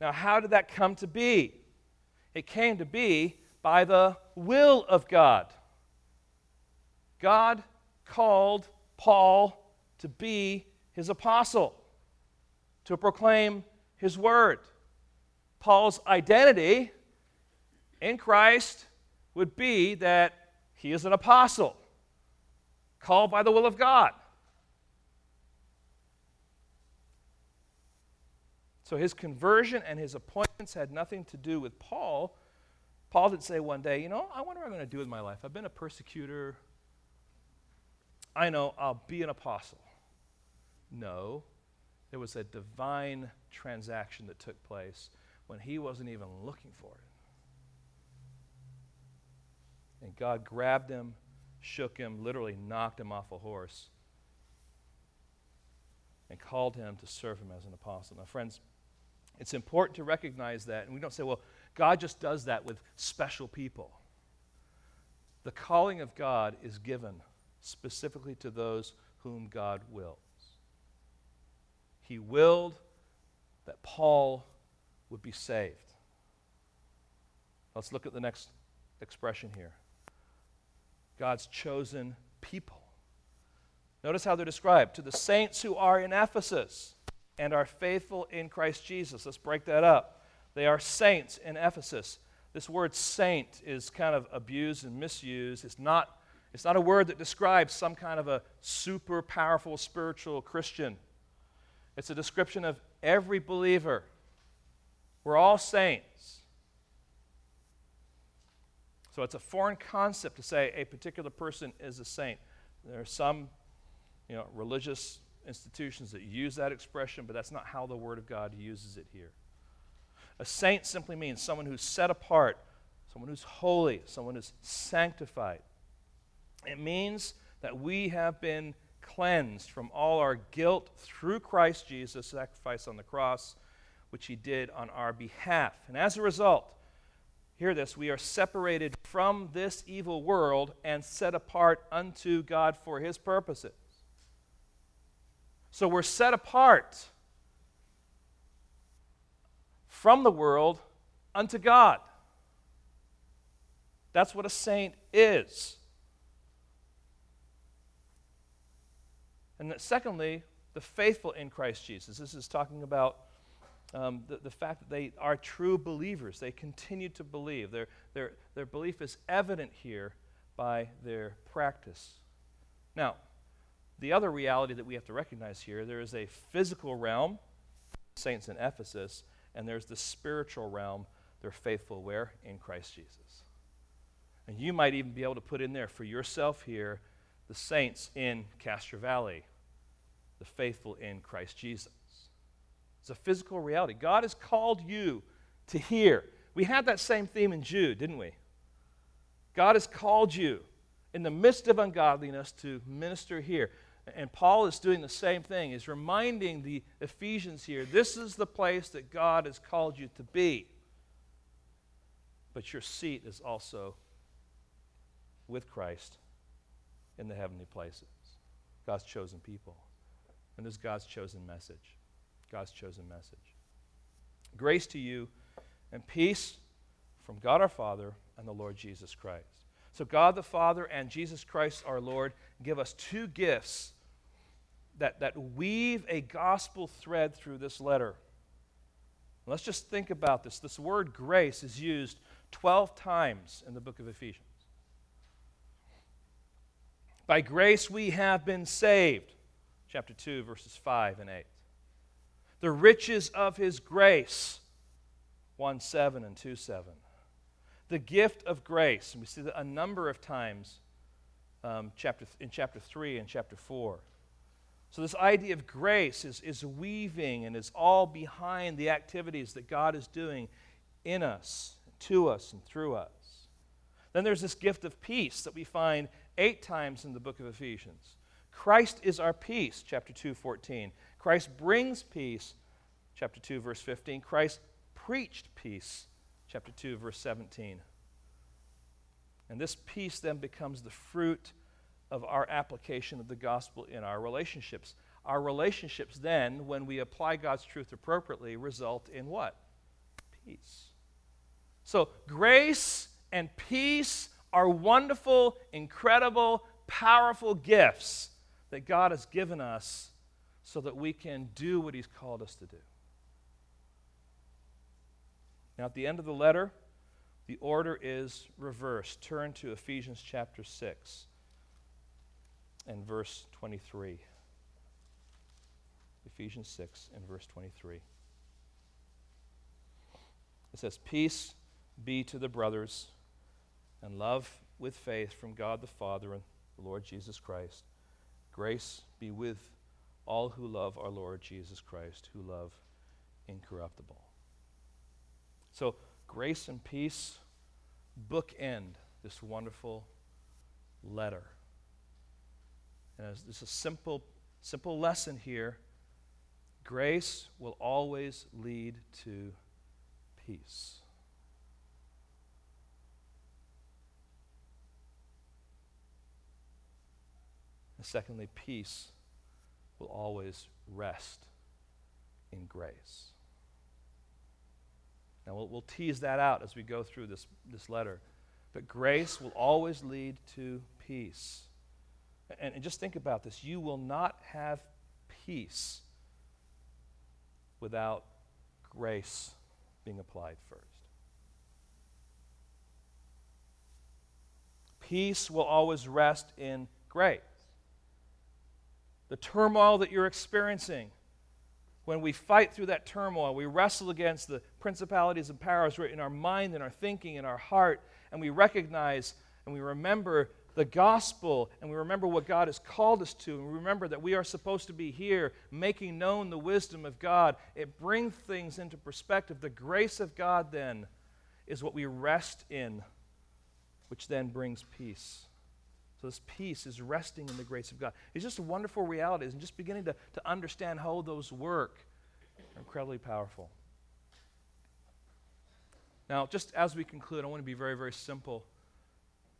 Now, how did that come to be? It came to be by the will of God. God called Paul to be his apostle, to proclaim his word. Paul's identity in Christ would be that he is an apostle, called by the will of God. So his conversion and his appointments had nothing to do with Paul. Paul did say one day, You know, I wonder what I'm going to do with my life. I've been a persecutor. I know I'll be an apostle. No, there was a divine transaction that took place when he wasn't even looking for it. And God grabbed him, shook him, literally knocked him off a horse, and called him to serve him as an apostle. Now, friends, it's important to recognize that. And we don't say, well, God just does that with special people. The calling of God is given specifically to those whom God wills. He willed that Paul would be saved. Let's look at the next expression here. God's chosen people. Notice how they're described to the saints who are in Ephesus and are faithful in Christ Jesus. Let's break that up. They are saints in Ephesus. This word saint is kind of abused and misused. It's not, it's not a word that describes some kind of a super powerful spiritual Christian. It's a description of every believer. We're all saints. So it's a foreign concept to say a particular person is a saint. There are some you know, religious institutions that use that expression, but that's not how the Word of God uses it here. A saint simply means someone who's set apart, someone who's holy, someone who's sanctified. It means that we have been cleansed from all our guilt through Christ Jesus' sacrifice on the cross, which he did on our behalf. And as a result, hear this, we are separated from this evil world and set apart unto God for his purposes. So we're set apart from the world unto God. That's what a saint is. And secondly, the faithful in Christ Jesus. This is talking about um, the, the fact that they are true believers. They continue to believe. Their, their, their belief is evident here by their practice. Now, the other reality that we have to recognize here there is a physical realm, saints in Ephesus, and there's the spiritual realm, they're faithful where? In Christ Jesus. And you might even be able to put in there for yourself here the saints in Castro Valley, the faithful in Christ Jesus. It's a physical reality. God has called you to hear. We had that same theme in Jude, didn't we? God has called you in the midst of ungodliness to minister here. And Paul is doing the same thing. He's reminding the Ephesians here this is the place that God has called you to be. But your seat is also with Christ in the heavenly places. God's chosen people. And this is God's chosen message. God's chosen message. Grace to you and peace from God our Father and the Lord Jesus Christ. So, God the Father and Jesus Christ our Lord give us two gifts that, that weave a gospel thread through this letter. Let's just think about this. This word grace is used 12 times in the book of Ephesians. By grace we have been saved, chapter 2, verses 5 and 8. The riches of his grace, 1 7 and 2 7. The gift of grace, and we see that a number of times um, chapter, in chapter 3 and chapter 4. So, this idea of grace is, is weaving and is all behind the activities that God is doing in us, to us, and through us. Then there's this gift of peace that we find eight times in the book of Ephesians. Christ is our peace, chapter 2, 14. Christ brings peace, chapter 2, verse 15. Christ preached peace, chapter 2, verse 17. And this peace then becomes the fruit of our application of the gospel in our relationships. Our relationships then, when we apply God's truth appropriately, result in what? Peace. So, grace and peace are wonderful, incredible, powerful gifts that God has given us so that we can do what He's called us to do. Now, at the end of the letter, the order is reversed. Turn to Ephesians chapter 6 and verse 23. Ephesians 6 and verse 23. It says, Peace be to the brothers and love with faith from God the Father and the Lord Jesus Christ. Grace be with all who love our Lord Jesus Christ, who love incorruptible. So, grace and peace bookend this wonderful letter. And as this is a simple, simple lesson here. Grace will always lead to peace. And secondly, peace will always rest in grace. Now, we'll, we'll, tease that out as we go through this, this letter. But grace will always lead to peace. And, and just think about this you will not have peace without grace being applied first. Peace will always rest in grace the turmoil that you're experiencing, when we fight through that turmoil, we wrestle against the principalities and powers in our mind and our thinking and our heart, and we recognize and we remember the gospel and we remember what God has called us to, and we remember that we are supposed to be here making known the wisdom of God, it brings things into perspective. The grace of God then is what we rest in, which then brings peace. So this peace is resting in the grace of God. It's just a wonderful reality, and just beginning to, to understand how those work are incredibly powerful. Now, just as we conclude, I want to be very, very simple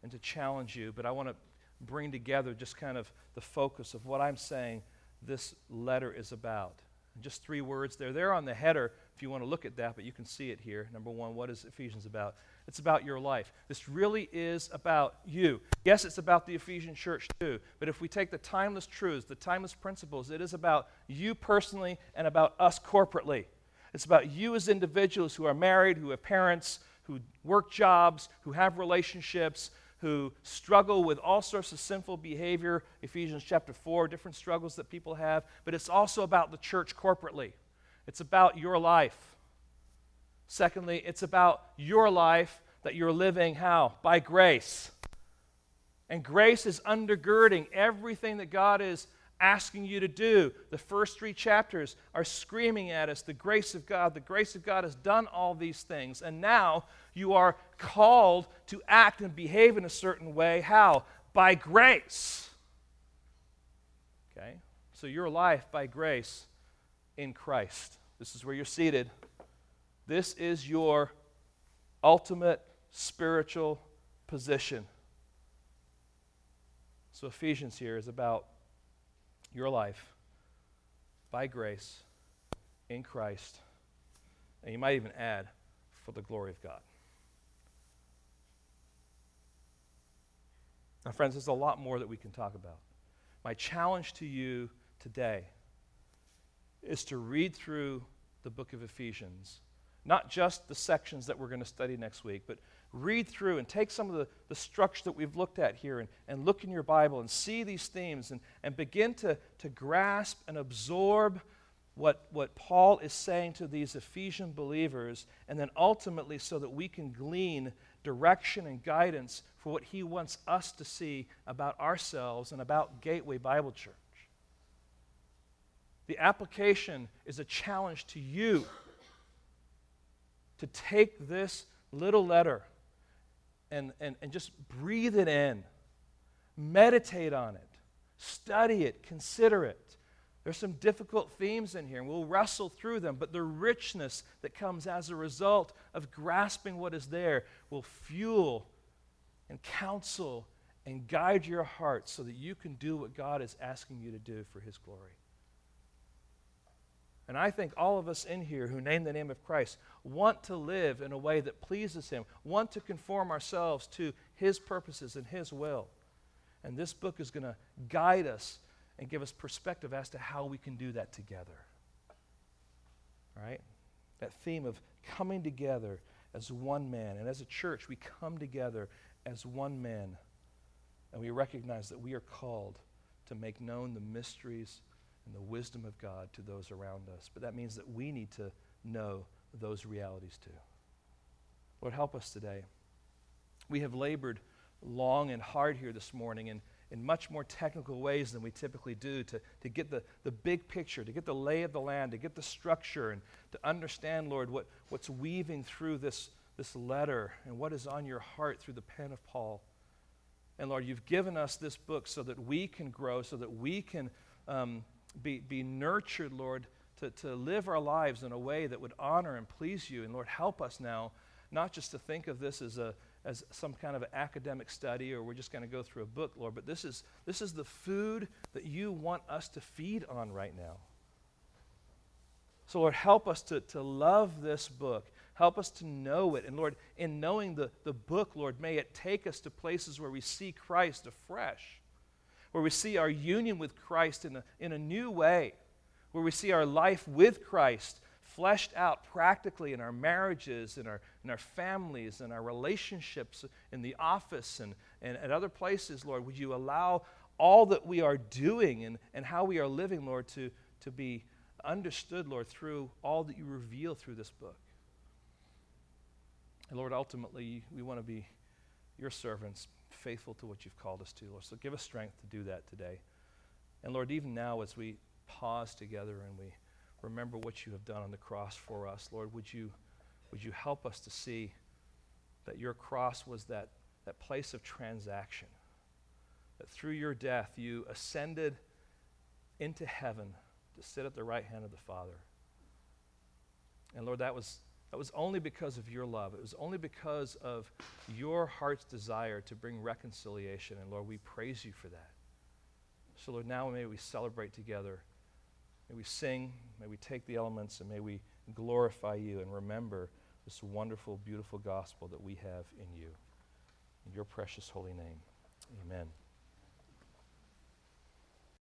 and to challenge you, but I want to bring together just kind of the focus of what I'm saying this letter is about. Just three words. There. They're there on the header if you want to look at that, but you can see it here. Number one, what is Ephesians about? It's about your life. This really is about you. Yes, it's about the Ephesian church too, but if we take the timeless truths, the timeless principles, it is about you personally and about us corporately. It's about you as individuals who are married, who have parents, who work jobs, who have relationships, who struggle with all sorts of sinful behavior. Ephesians chapter 4, different struggles that people have. But it's also about the church corporately, it's about your life. Secondly, it's about your life that you're living how? By grace. And grace is undergirding everything that God is asking you to do. The first three chapters are screaming at us the grace of God. The grace of God has done all these things. And now you are called to act and behave in a certain way. How? By grace. Okay? So your life by grace in Christ. This is where you're seated. This is your ultimate spiritual position. So, Ephesians here is about your life by grace in Christ. And you might even add, for the glory of God. Now, friends, there's a lot more that we can talk about. My challenge to you today is to read through the book of Ephesians. Not just the sections that we're going to study next week, but read through and take some of the, the structure that we've looked at here and, and look in your Bible and see these themes and, and begin to, to grasp and absorb what, what Paul is saying to these Ephesian believers, and then ultimately so that we can glean direction and guidance for what he wants us to see about ourselves and about Gateway Bible Church. The application is a challenge to you to take this little letter and, and, and just breathe it in, meditate on it, study it, consider it. There's some difficult themes in here, and we'll wrestle through them, but the richness that comes as a result of grasping what is there will fuel and counsel and guide your heart so that you can do what God is asking you to do for His glory. And I think all of us in here who name the name of Christ want to live in a way that pleases Him, want to conform ourselves to His purposes and His will. And this book is going to guide us and give us perspective as to how we can do that together. Right? That theme of coming together as one man. And as a church, we come together as one man. And we recognize that we are called to make known the mysteries and the wisdom of God to those around us. But that means that we need to know those realities too. Lord, help us today. We have labored long and hard here this morning in, in much more technical ways than we typically do to, to get the, the big picture, to get the lay of the land, to get the structure, and to understand, Lord, what, what's weaving through this, this letter and what is on your heart through the pen of Paul. And Lord, you've given us this book so that we can grow, so that we can um, be, be nurtured, Lord, to, to live our lives in a way that would honor and please you. And Lord, help us now, not just to think of this as, a, as some kind of academic study or we're just going to go through a book, Lord, but this is, this is the food that you want us to feed on right now. So, Lord, help us to, to love this book. Help us to know it. And, Lord, in knowing the, the book, Lord, may it take us to places where we see Christ afresh where we see our union with Christ in a, in a new way, where we see our life with Christ fleshed out practically in our marriages, in our, in our families, in our relationships, in the office, and, and at other places, Lord. Would you allow all that we are doing and, and how we are living, Lord, to, to be understood, Lord, through all that you reveal through this book? And Lord, ultimately, we want to be your servants, faithful to what you've called us to, Lord. So give us strength to do that today. And Lord, even now as we pause together and we remember what you have done on the cross for us, Lord, would you, would you help us to see that your cross was that, that place of transaction? That through your death you ascended into heaven to sit at the right hand of the Father. And Lord, that was that was only because of your love. It was only because of your heart's desire to bring reconciliation. And Lord, we praise you for that. So, Lord, now may we celebrate together. May we sing. May we take the elements and may we glorify you and remember this wonderful, beautiful gospel that we have in you. In your precious holy name, amen.